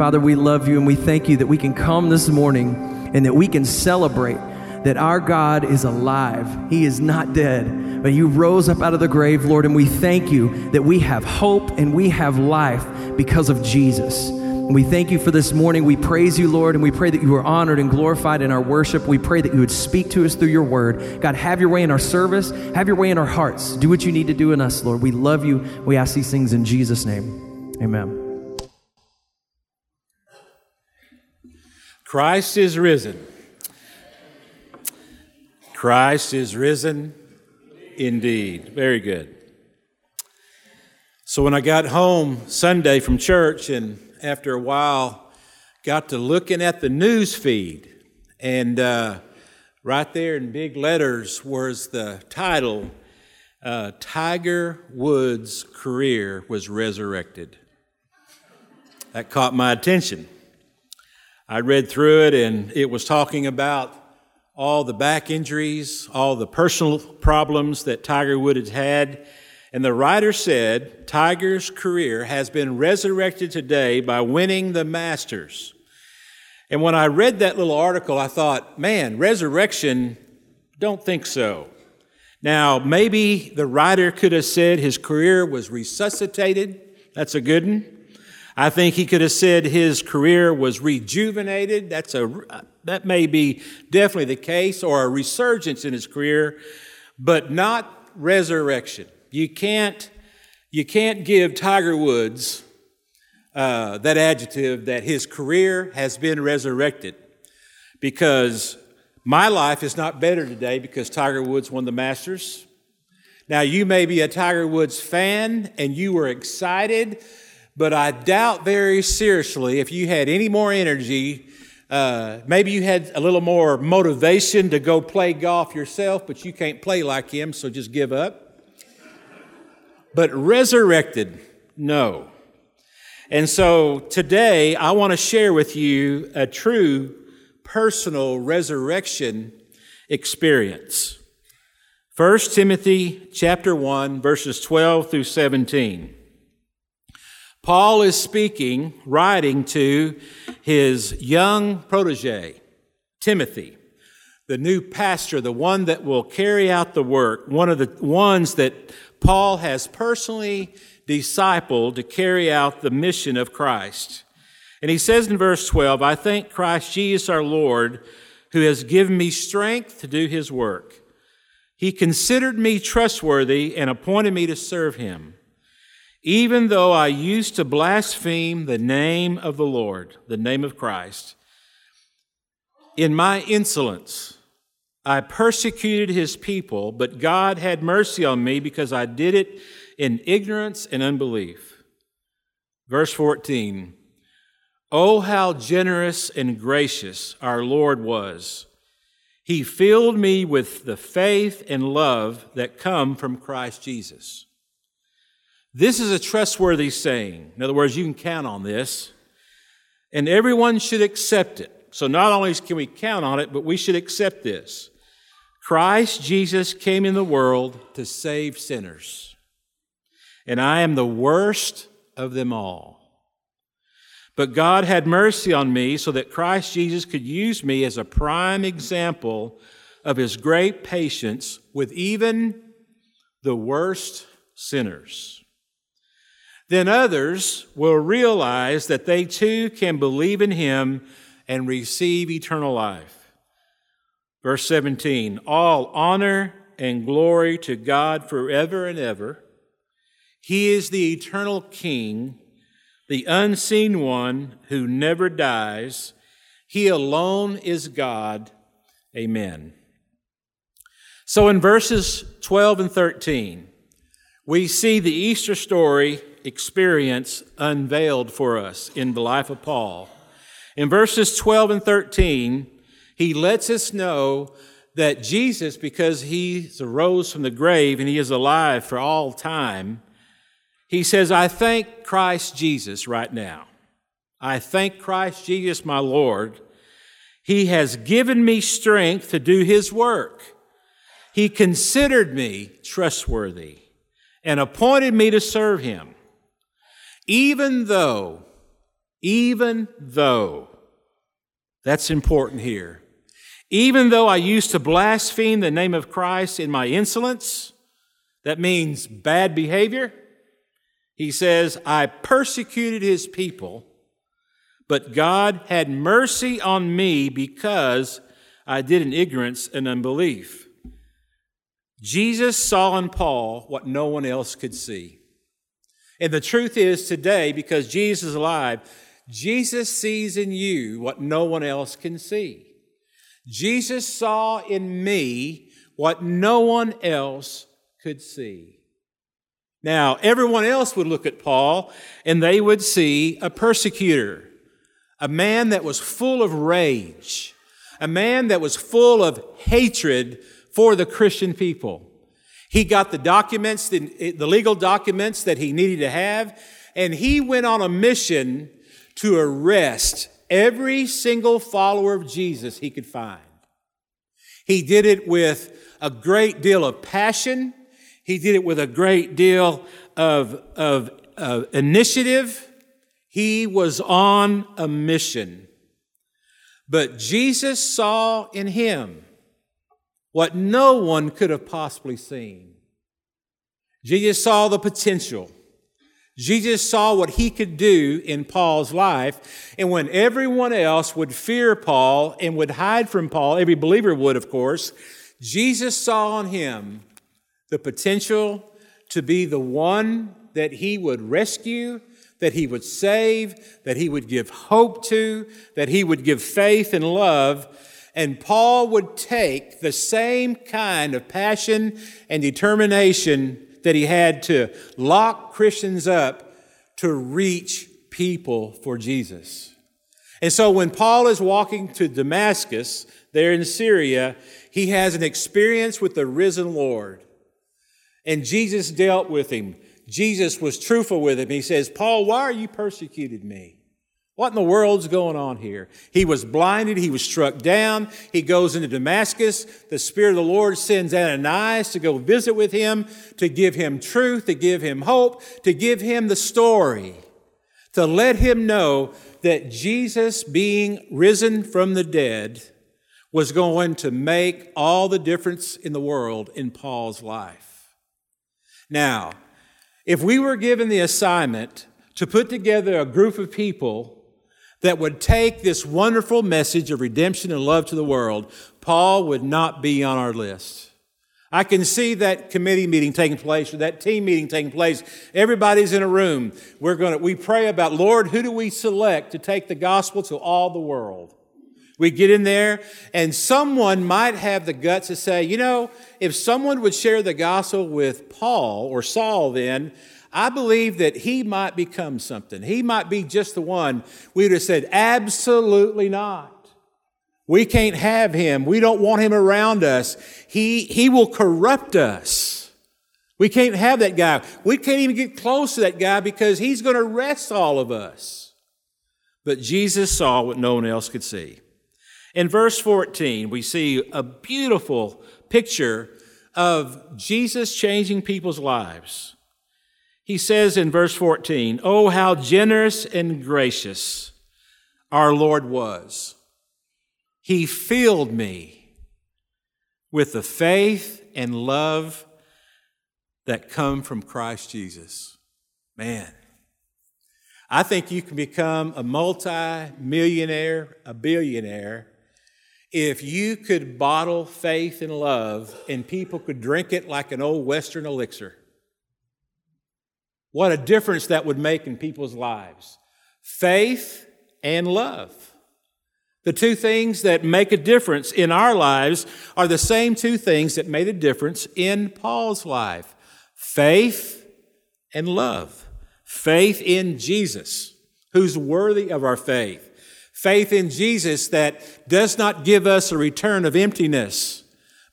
Father, we love you and we thank you that we can come this morning and that we can celebrate that our God is alive. He is not dead, but you rose up out of the grave, Lord, and we thank you that we have hope and we have life because of Jesus. We thank you for this morning. We praise you, Lord, and we pray that you are honored and glorified in our worship. We pray that you would speak to us through your word. God, have your way in our service, have your way in our hearts. Do what you need to do in us, Lord. We love you. We ask these things in Jesus' name. Amen. Christ is risen. Christ is risen indeed. Very good. So when I got home Sunday from church and after a while got to looking at the news feed and uh, right there in big letters was the title uh, Tiger Woods' career was resurrected. That caught my attention. I read through it and it was talking about all the back injuries, all the personal problems that Tiger Woods had. And the writer said, Tiger's career has been resurrected today by winning the Masters. And when I read that little article, I thought, man, resurrection, don't think so. Now, maybe the writer could have said his career was resuscitated. That's a good one. I think he could have said his career was rejuvenated. That's a, that may be definitely the case, or a resurgence in his career, but not resurrection. You can't, you can't give Tiger Woods uh, that adjective that his career has been resurrected because my life is not better today because Tiger Woods won the Masters. Now, you may be a Tiger Woods fan and you were excited but I doubt very seriously if you had any more energy, uh, maybe you had a little more motivation to go play golf yourself, but you can't play like him, so just give up. But resurrected, no. And so today I want to share with you a true personal resurrection experience. 1 Timothy chapter 1 verses 12 through 17. Paul is speaking, writing to his young protege, Timothy, the new pastor, the one that will carry out the work, one of the ones that Paul has personally discipled to carry out the mission of Christ. And he says in verse 12, I thank Christ Jesus our Lord, who has given me strength to do his work. He considered me trustworthy and appointed me to serve him even though I used to blaspheme the name of the Lord, the name of Christ, in my insolence, I persecuted his people, but God had mercy on me because I did it in ignorance and unbelief. Verse 14 Oh, how generous and gracious our Lord was! He filled me with the faith and love that come from Christ Jesus. This is a trustworthy saying. In other words, you can count on this, and everyone should accept it. So not only can we count on it, but we should accept this. Christ Jesus came in the world to save sinners, and I am the worst of them all. But God had mercy on me so that Christ Jesus could use me as a prime example of his great patience with even the worst sinners then others will realize that they too can believe in him and receive eternal life. Verse 17 All honor and glory to God forever and ever. He is the eternal King, the unseen one who never dies. He alone is God. Amen. So in verses 12 and 13, we see the Easter story experience unveiled for us in the life of Paul. In verses 12 and 13, he lets us know that Jesus, because he arose from the grave and he is alive for all time, he says, I thank Christ Jesus right now. I thank Christ Jesus, my Lord. He has given me strength to do his work. He considered me trustworthy and appointed me to serve him even though Even though, that's important here. Even though I used to blaspheme the name of Christ in my insolence, that means bad behavior. He says, I persecuted his people, but God had mercy on me because I did in ignorance and unbelief. Jesus saw in Paul what no one else could see. And the truth is today, because Jesus is alive, Jesus sees in you what no one else can see. Jesus saw in me what no one else could see. Now, everyone else would look at Paul and they would see a persecutor, a man that was full of rage, a man that was full of hatred for the Christian people. He got the documents, the, the legal documents that he needed to have, and he went on a mission to arrest every single follower of Jesus he could find. He did it with a great deal of passion. He did it with a great deal of, of, of initiative. He was on a mission. But Jesus saw in him what no one could have possibly seen. Jesus saw the potential. Jesus saw what he could do in Paul's life. And when everyone else would fear Paul and would hide from Paul, every believer would, of course, Jesus saw in him the potential to be the one that he would rescue, that he would save, that he would give hope to, that he would give faith and love and Paul would take the same kind of passion and determination that he had to lock Christians up to reach people for Jesus. And so when Paul is walking to Damascus, there in Syria, he has an experience with the risen Lord. And Jesus dealt with him. Jesus was truthful with him. He says, Paul, why are you persecuting me? What in the world's going on here? He was blinded. He was struck down. He goes into Damascus. The Spirit of the Lord sends Ananias to go visit with him, to give him truth, to give him hope, to give him the story, to let him know that Jesus, being risen from the dead, was going to make all the difference in the world in Paul's life. Now, if we were given the assignment to put together a group of people that would take this wonderful message of redemption and love to the world, Paul would not be on our list. I can see that committee meeting taking place or that team meeting taking place. Everybody's in a room. We're going to, we pray about, Lord, who do we select to take the gospel to all the world? We get in there and someone might have the guts to say, you know, if someone would share the gospel with Paul or Saul then, I believe that he might become something. He might be just the one. We would have said, absolutely not. We can't have him. We don't want him around us. He, he will corrupt us. We can't have that guy. We can't even get close to that guy because he's going to arrest all of us. But Jesus saw what no one else could see. In verse 14, we see a beautiful picture of Jesus changing people's lives. He says in verse 14, Oh, how generous and gracious our Lord was. He filled me with the faith and love that come from Christ Jesus. Man, I think you can become a multi-millionaire, a billionaire, if you could bottle faith and love and people could drink it like an old Western elixir. What a difference that would make in people's lives. Faith and love. The two things that make a difference in our lives are the same two things that made a difference in Paul's life faith and love. Faith in Jesus, who's worthy of our faith. Faith in Jesus that does not give us a return of emptiness,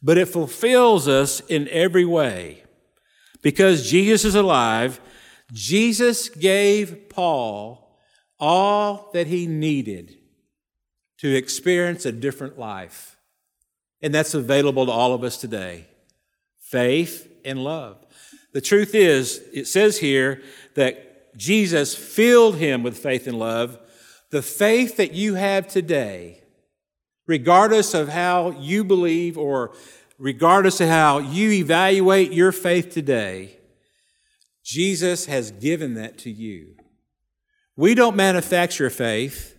but it fulfills us in every way. Because Jesus is alive, Jesus gave Paul all that he needed to experience a different life. And that's available to all of us today faith and love. The truth is, it says here that Jesus filled him with faith and love, The faith that you have today, regardless of how you believe or regardless of how you evaluate your faith today, Jesus has given that to you. We don't manufacture faith.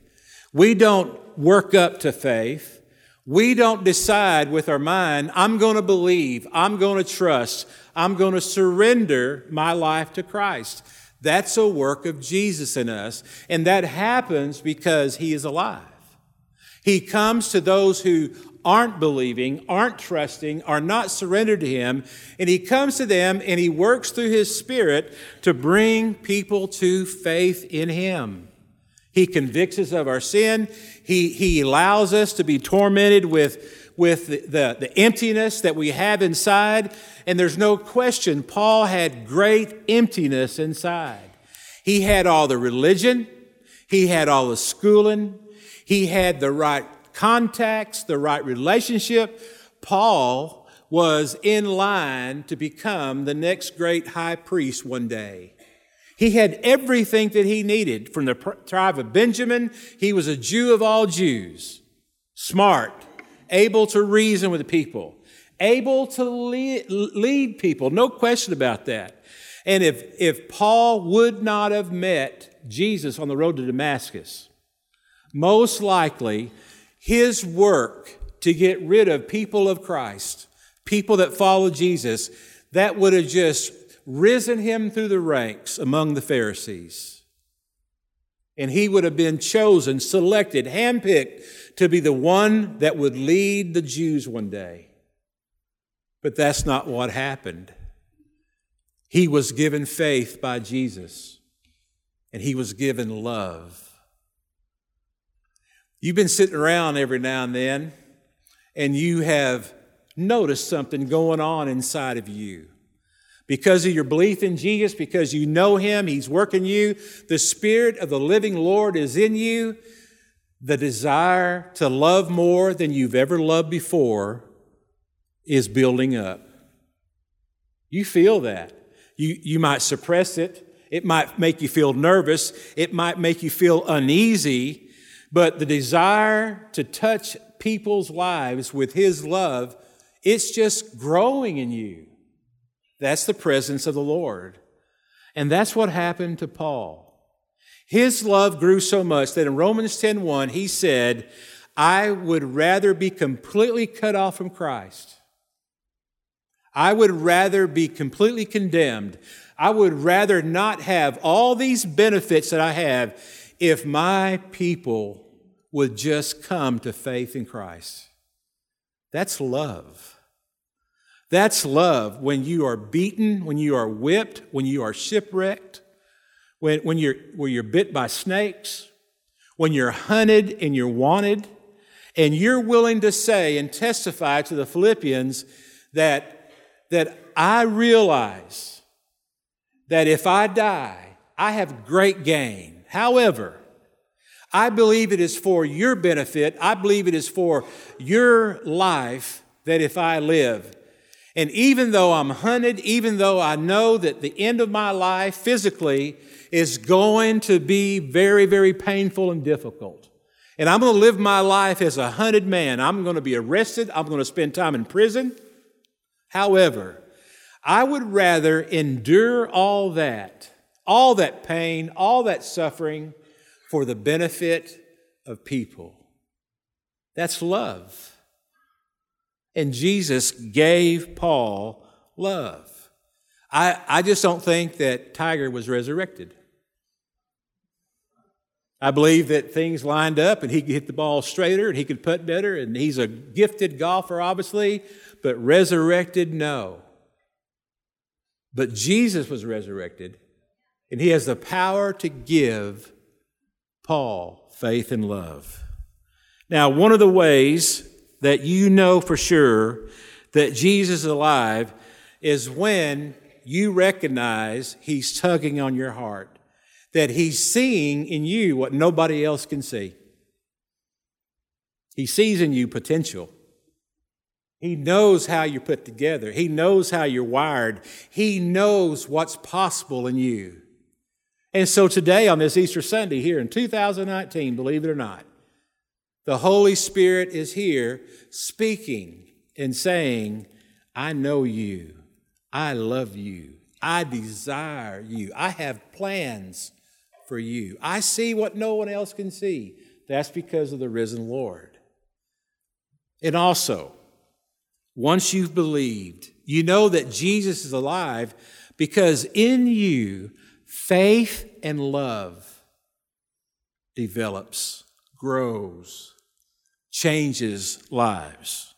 We don't work up to faith. We don't decide with our mind, I'm going to believe, I'm going to trust, I'm going to surrender my life to Christ. That's a work of Jesus in us. And that happens because he is alive. He comes to those who aren't believing, aren't trusting, are not surrendered to him, and he comes to them and he works through his spirit to bring people to faith in him. He convicts us of our sin. He, he allows us to be tormented with, with the, the, the emptiness that we have inside. And there's no question, Paul had great emptiness inside. He had all the religion, he had all the schooling, he had the right contacts, the right relationship. Paul was in line to become the next great high priest one day. He had everything that he needed from the tribe of Benjamin. He was a Jew of all Jews, smart, able to reason with people, able to lead, lead people. No question about that. And if, if Paul would not have met Jesus on the road to Damascus, most likely his work to get rid of people of Christ, people that follow Jesus, that would have just risen him through the ranks among the Pharisees. And he would have been chosen, selected, handpicked to be the one that would lead the Jews one day. But that's not what happened. He was given faith by Jesus, and he was given love. You've been sitting around every now and then, and you have noticed something going on inside of you because of your belief in Jesus, because you know Him, He's working you. The Spirit of the living Lord is in you. The desire to love more than you've ever loved before is building up. You feel that. You, you might suppress it. It might make you feel nervous. It might make you feel uneasy. But the desire to touch people's lives with His love, it's just growing in you. That's the presence of the Lord. And that's what happened to Paul. His love grew so much that in Romans 10:1 he said, "I would rather be completely cut off from Christ. I would rather be completely condemned. I would rather not have all these benefits that I have if my people would just come to faith in Christ." That's love. That's love when you are beaten, when you are whipped, when you are shipwrecked, when, when, you're, when you're bit by snakes, when you're hunted and you're wanted, and you're willing to say and testify to the Philippians that, that I realize that if I die, I have great gain. However, I believe it is for your benefit. I believe it is for your life that if I live, and even though I'm hunted, even though I know that the end of my life physically is going to be very, very painful and difficult, and I'm going to live my life as a hunted man, I'm going to be arrested, I'm going to spend time in prison. However, I would rather endure all that, all that pain, all that suffering for the benefit of people. That's love. And Jesus gave Paul love. I, I just don't think that Tiger was resurrected. I believe that things lined up and he could hit the ball straighter and he could putt better, and he's a gifted golfer, obviously, but resurrected, no. But Jesus was resurrected, and he has the power to give Paul faith and love. Now, one of the ways that you know for sure that Jesus is alive is when you recognize he's tugging on your heart, that he's seeing in you what nobody else can see. He sees in you potential. He knows how you're put together. He knows how you're wired. He knows what's possible in you. And so today, on this Easter Sunday, here in 2019, believe it or not, the Holy Spirit is here speaking and saying, I know you. I love you. I desire you. I have plans for you. I see what no one else can see. That's because of the risen Lord. And also, once you've believed, you know that Jesus is alive because in you, faith and love develops, grows, changes lives.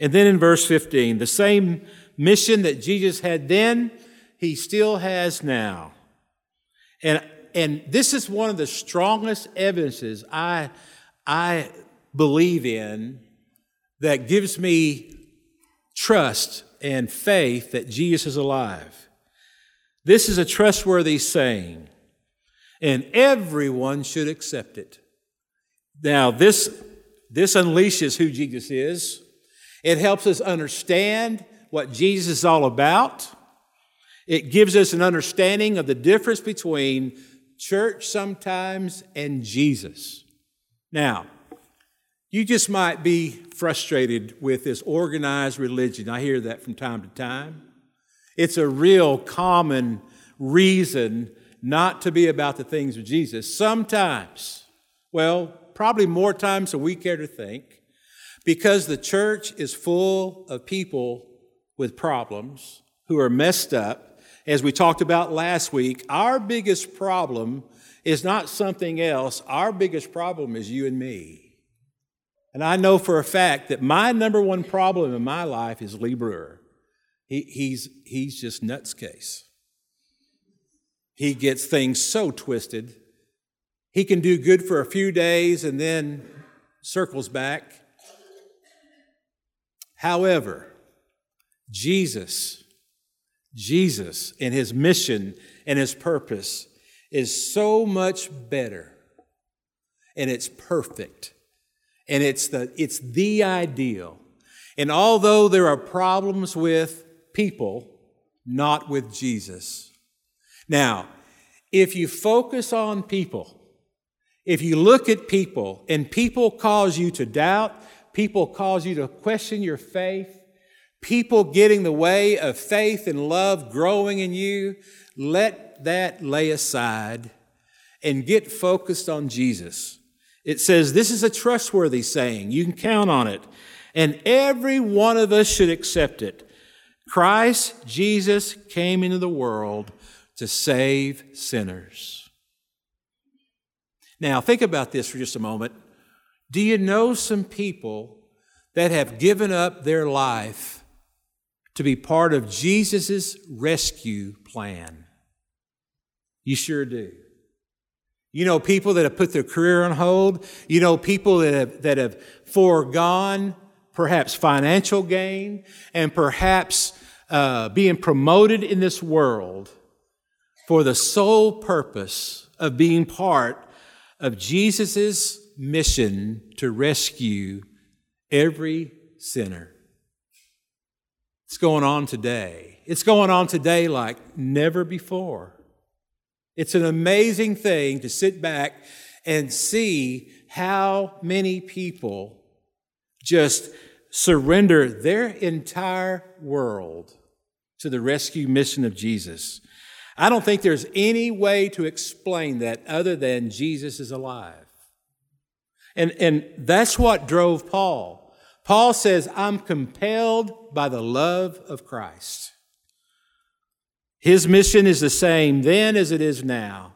And then in verse 15, the same mission that Jesus had then, he still has now. And, and this is one of the strongest evidences I, I believe in that gives me trust and faith that Jesus is alive. This is a trustworthy saying, and everyone should accept it. Now, this, this unleashes who Jesus is. It helps us understand what Jesus is all about. It gives us an understanding of the difference between church sometimes and Jesus. Now, you just might be frustrated with this organized religion. I hear that from time to time. It's a real common reason not to be about the things of Jesus. Sometimes, well, probably more times than we care to think, because the church is full of people with problems who are messed up. As we talked about last week, our biggest problem is not something else. Our biggest problem is you and me. And I know for a fact that my number one problem in my life is Lee Brewer. He, he's, he's just nuts case. He gets things so twisted. He can do good for a few days and then circles back. However, Jesus, Jesus and his mission and his purpose is so much better and it's perfect and it's the, it's the ideal. And although there are problems with people, not with Jesus. Now, if you focus on people, if you look at people and people cause you to doubt, people cause you to question your faith, people getting the way of faith and love growing in you, let that lay aside and get focused on Jesus. It says this is a trustworthy saying. You can count on it. And every one of us should accept it. Christ Jesus came into the world to save sinners. Now, think about this for just a moment. Do you know some people that have given up their life to be part of Jesus' rescue plan? You sure do. You know people that have put their career on hold. You know people that have, that have foregone perhaps financial gain and perhaps uh, being promoted in this world for the sole purpose of being part of Jesus' mission to rescue every sinner. It's going on today. It's going on today like never before. It's an amazing thing to sit back and see how many people just surrender their entire world to the rescue mission of Jesus. I don't think there's any way to explain that other than Jesus is alive. And, and that's what drove Paul. Paul says, I'm compelled by the love of Christ. His mission is the same then as it is now,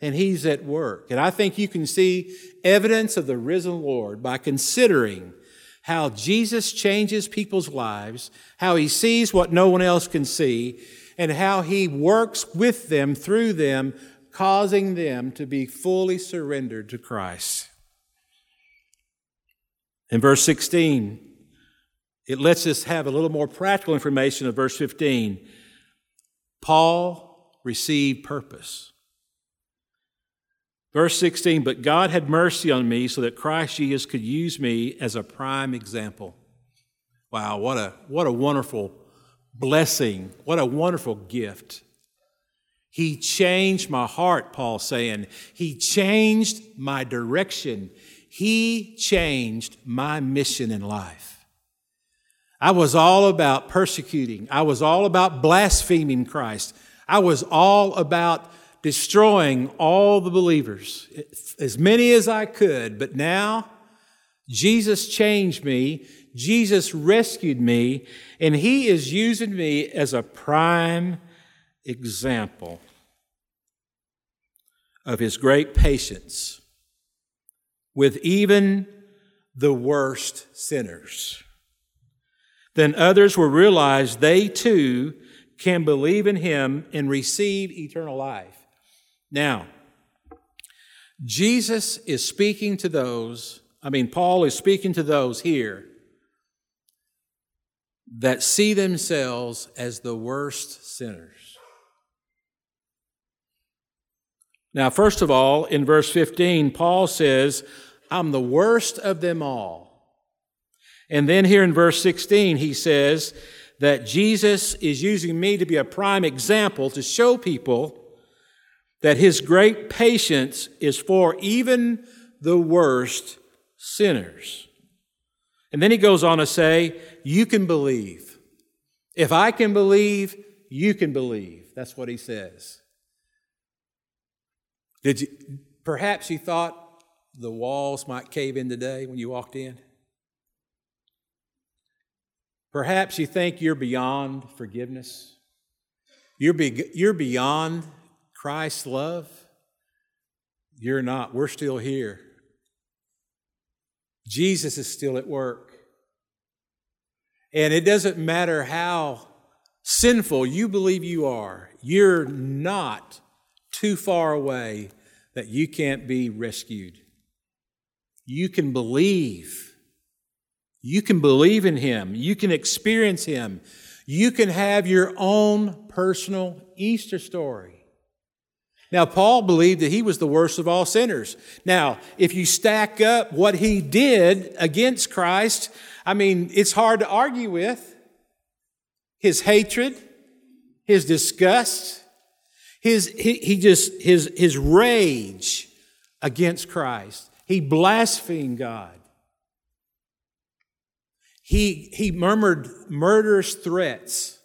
and he's at work. And I think you can see evidence of the risen Lord by considering how Jesus changes people's lives, how he sees what no one else can see, and how he works with them, through them, causing them to be fully surrendered to Christ. In verse 16, it lets us have a little more practical information of verse 15. Paul received purpose. Verse 16, but God had mercy on me so that Christ Jesus could use me as a prime example. Wow, what a, what a wonderful blessing. What a wonderful gift. He changed my heart, Paul saying. He changed my direction. He changed my mission in life. I was all about persecuting. I was all about blaspheming Christ. I was all about destroying all the believers, as many as I could. But now, Jesus changed me. Jesus rescued me, and He is using me as a prime example of His great patience with even the worst sinners. Then others will realize they too can believe in Him and receive eternal life. Now, Jesus is speaking to those, I mean, Paul is speaking to those here that see themselves as the worst sinners. Now, first of all, in verse 15, Paul says, I'm the worst of them all. And then here in verse 16, he says that Jesus is using me to be a prime example to show people that his great patience is for even the worst sinners. And then he goes on to say, You can believe. If I can believe, you can believe. That's what he says. Did you, perhaps you thought the walls might cave in today when you walked in? Perhaps you think you're beyond forgiveness. You're, be, you're beyond Christ's love. You're not. We're still here. Jesus is still at work. And it doesn't matter how sinful you believe you are, you're not too far away that you can't be rescued. You can believe. You can believe in Him. You can experience Him. You can have your own personal Easter story. Now, Paul believed that he was the worst of all sinners. Now, if you stack up what he did against Christ, I mean, it's hard to argue with. His hatred, his disgust, his, he, he just, his, his rage against Christ. He blasphemed God. He, he murmured murderous threats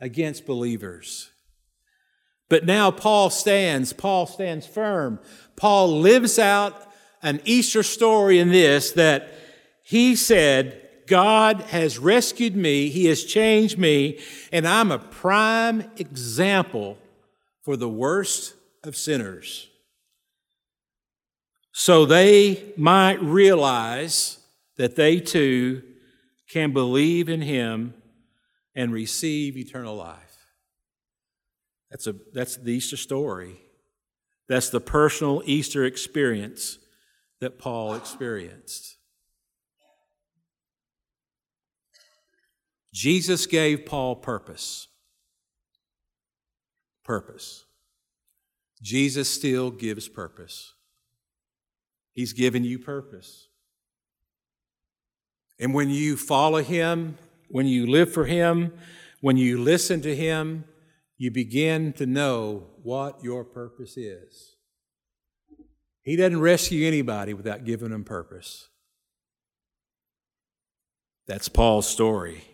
against believers. But now Paul stands, Paul stands firm. Paul lives out an Easter story in this that he said, God has rescued me, He has changed me, and I'm a prime example for the worst of sinners. So they might realize that they too can believe in Him and receive eternal life. That's, a, that's the Easter story. That's the personal Easter experience that Paul experienced. Jesus gave Paul purpose. Purpose. Jesus still gives purpose. He's given you purpose. And when you follow Him, when you live for Him, when you listen to Him, you begin to know what your purpose is. He doesn't rescue anybody without giving them purpose. That's Paul's story.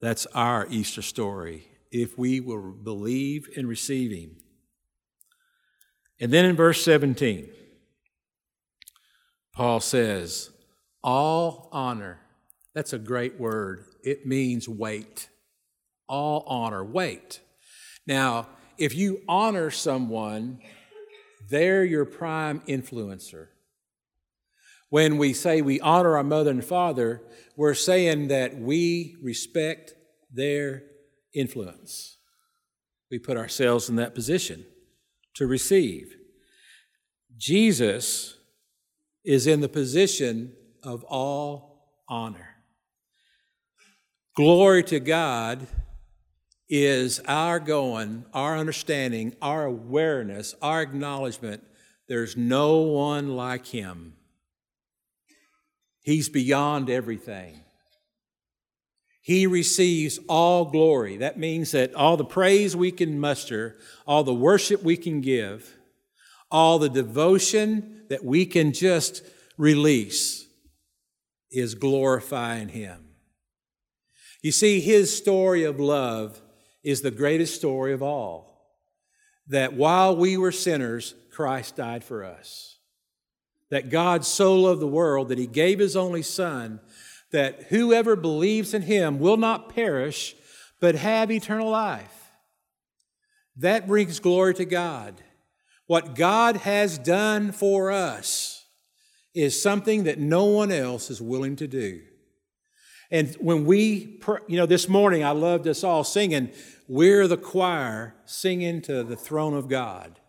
That's our Easter story, if we will believe and receive Him. And then in verse 17, Paul says, All honor. That's a great word. It means weight. All honor, weight. Now, if you honor someone, they're your prime influencer. When we say we honor our mother and father, we're saying that we respect their influence. We put ourselves in that position to receive. Jesus is in the position of all honor. Glory to God is our going, our understanding, our awareness, our acknowledgement there's no one like him. He's beyond everything. He receives all glory. That means that all the praise we can muster, all the worship we can give, all the devotion that we can just release is glorifying Him. You see, His story of love is the greatest story of all. That while we were sinners, Christ died for us. That God so loved the world that He gave His only Son, that whoever believes in Him will not perish, but have eternal life. That brings glory to God. What God has done for us is something that no one else is willing to do. And when we, you know, this morning I loved us all singing, We're the choir singing to the throne of God.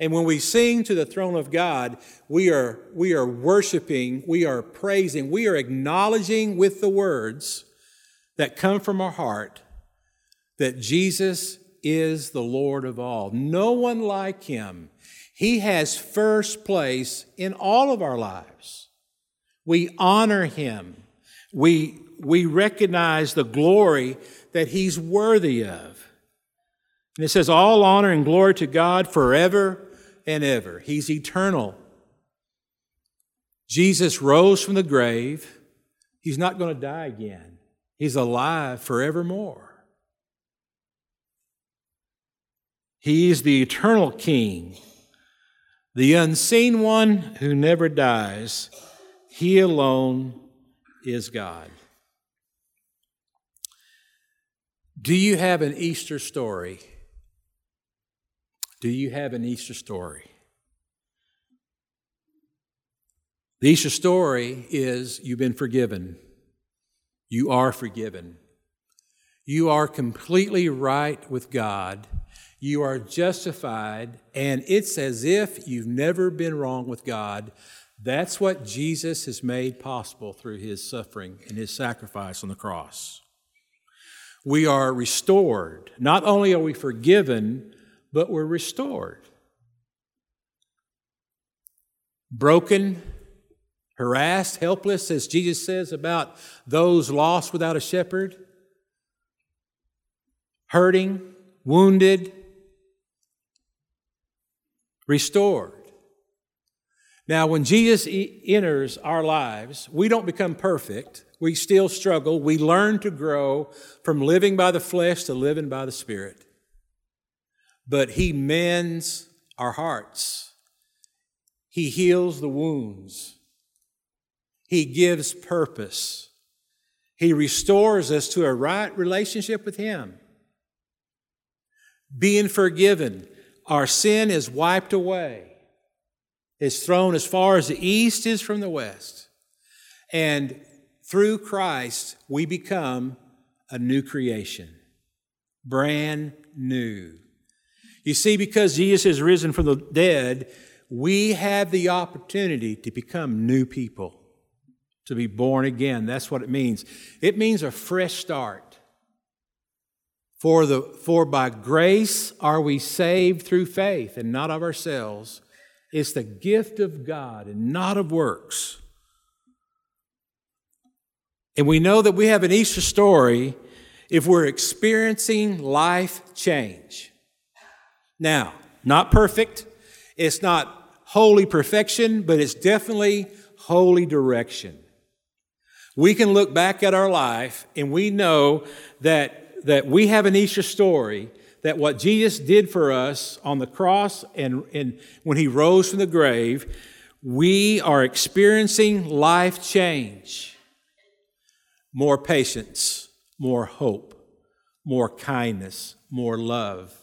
And when we sing to the throne of God, we are, we are worshiping, we are praising, we are acknowledging with the words that come from our heart that Jesus is the Lord of all. No one like him. He has first place in all of our lives. We honor him. We, we recognize the glory that he's worthy of. And it says, All honor and glory to God forever and ever. He's eternal. Jesus rose from the grave. He's not going to die again, He's alive forevermore. He is the eternal King, the unseen one who never dies. He alone is God. Do you have an Easter story? Do you have an Easter story? The Easter story is you've been forgiven. You are forgiven. You are completely right with God. You are justified, and it's as if you've never been wrong with God. That's what Jesus has made possible through his suffering and his sacrifice on the cross. We are restored. Not only are we forgiven, but we're restored. Broken, harassed, helpless, as Jesus says about those lost without a shepherd, hurting, wounded, restored. Now, when Jesus e- enters our lives, we don't become perfect. We still struggle. We learn to grow from living by the flesh to living by the Spirit. But He mends our hearts, He heals the wounds, He gives purpose, He restores us to a right relationship with Him. Being forgiven our sin is wiped away. It's thrown as far as the east is from the west. And through Christ, we become a new creation, brand new. You see, because Jesus has risen from the dead, we have the opportunity to become new people, to be born again. That's what it means. It means a fresh start. For, the, for by grace are we saved through faith, and not of ourselves. It's the gift of God and not of works. And we know that we have an Easter story if we're experiencing life change. Now, not perfect, it's not holy perfection, but it's definitely holy direction. We can look back at our life and we know that that we have an Easter story that what Jesus did for us on the cross and, and when he rose from the grave, we are experiencing life change. More patience, more hope, more kindness, more love.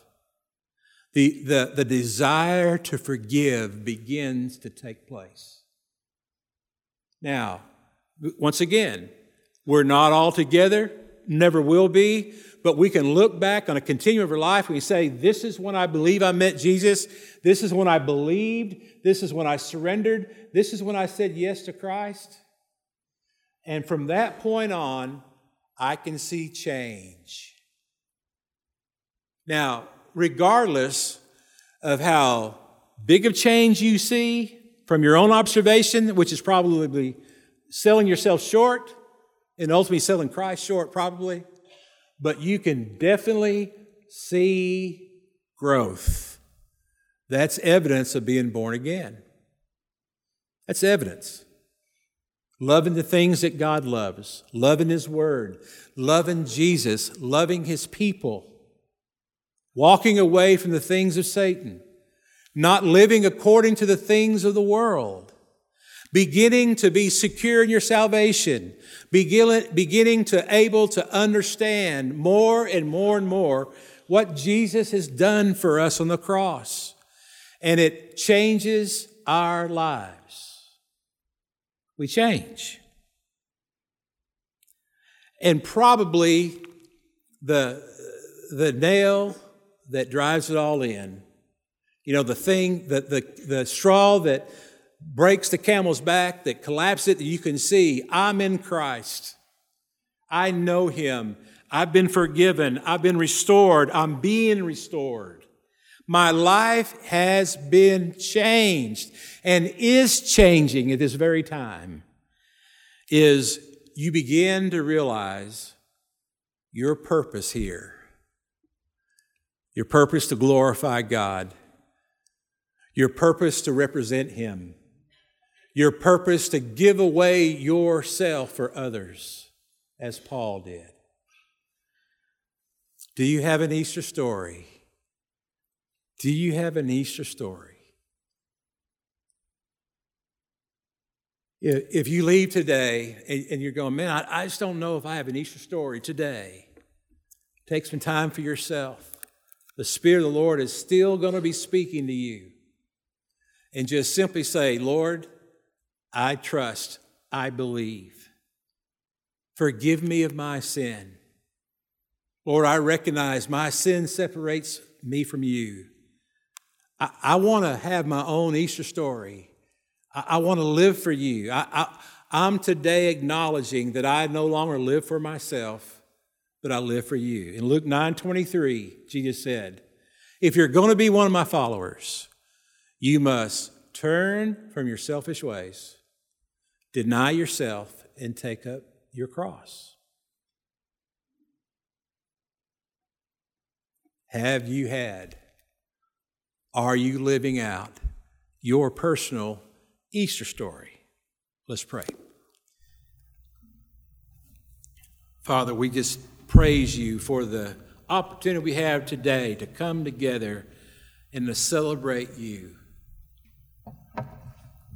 The, the, the desire to forgive begins to take place. Now, once again, we're not all together, never will be, but we can look back on a continuum of our life and we say, This is when I believe I met Jesus. This is when I believed. This is when I surrendered. This is when I said yes to Christ. And from that point on, I can see change. Now, regardless of how big of change you see from your own observation, which is probably selling yourself short, and ultimately selling Christ short, probably, but you can definitely see growth. That's evidence of being born again. That's evidence. Loving the things that God loves, loving His Word, loving Jesus, loving His people, walking away from the things of Satan, not living according to the things of the world, beginning to be secure in your salvation, beginning to able to understand more and more and more what Jesus has done for us on the cross. And it changes our lives. We change. And probably the, the nail that drives it all in, you know, the thing, the, the, the straw that breaks the camel's back, that collapses it, you can see, I'm in Christ. I know him. I've been forgiven. I've been restored. I'm being restored. My life has been changed and is changing at this very time. Is you begin to realize your purpose here. Your purpose to glorify God. Your purpose to represent Him. Your purpose to give away yourself for others, as Paul did. Do you have an Easter story? Do you have an Easter story? If you leave today and you're going, man, I just don't know if I have an Easter story today, take some time for yourself. The Spirit of the Lord is still going to be speaking to you. And just simply say, Lord, I trust, I believe. Forgive me of my sin. Lord, I recognize my sin separates me from you. I, I want to have my own Easter story. I, I want to live for you. I, I, I'm today acknowledging that I no longer live for myself, but I live for you. In Luke 9 23, Jesus said, If you're going to be one of my followers, you must turn from your selfish ways, deny yourself, and take up your cross. have you had? Are you living out your personal Easter story? Let's pray. Father, we just praise you for the opportunity we have today to come together and to celebrate you.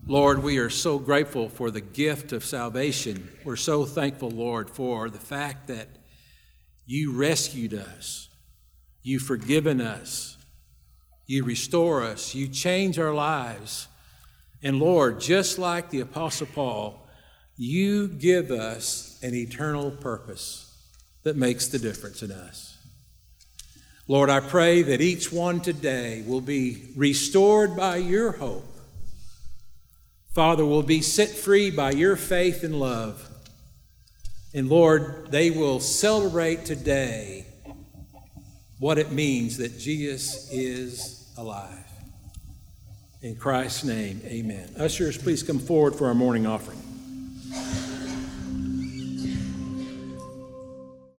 Lord, we are so grateful for the gift of salvation. We're so thankful, Lord, for the fact that you rescued us You've forgiven us. You restore us. You change our lives. And Lord, just like the Apostle Paul, you give us an eternal purpose that makes the difference in us. Lord, I pray that each one today will be restored by your hope. Father, will be set free by your faith and love. And Lord, they will celebrate today what it means that Jesus is alive. In Christ's name, amen. Ushers, please come forward for our morning offering.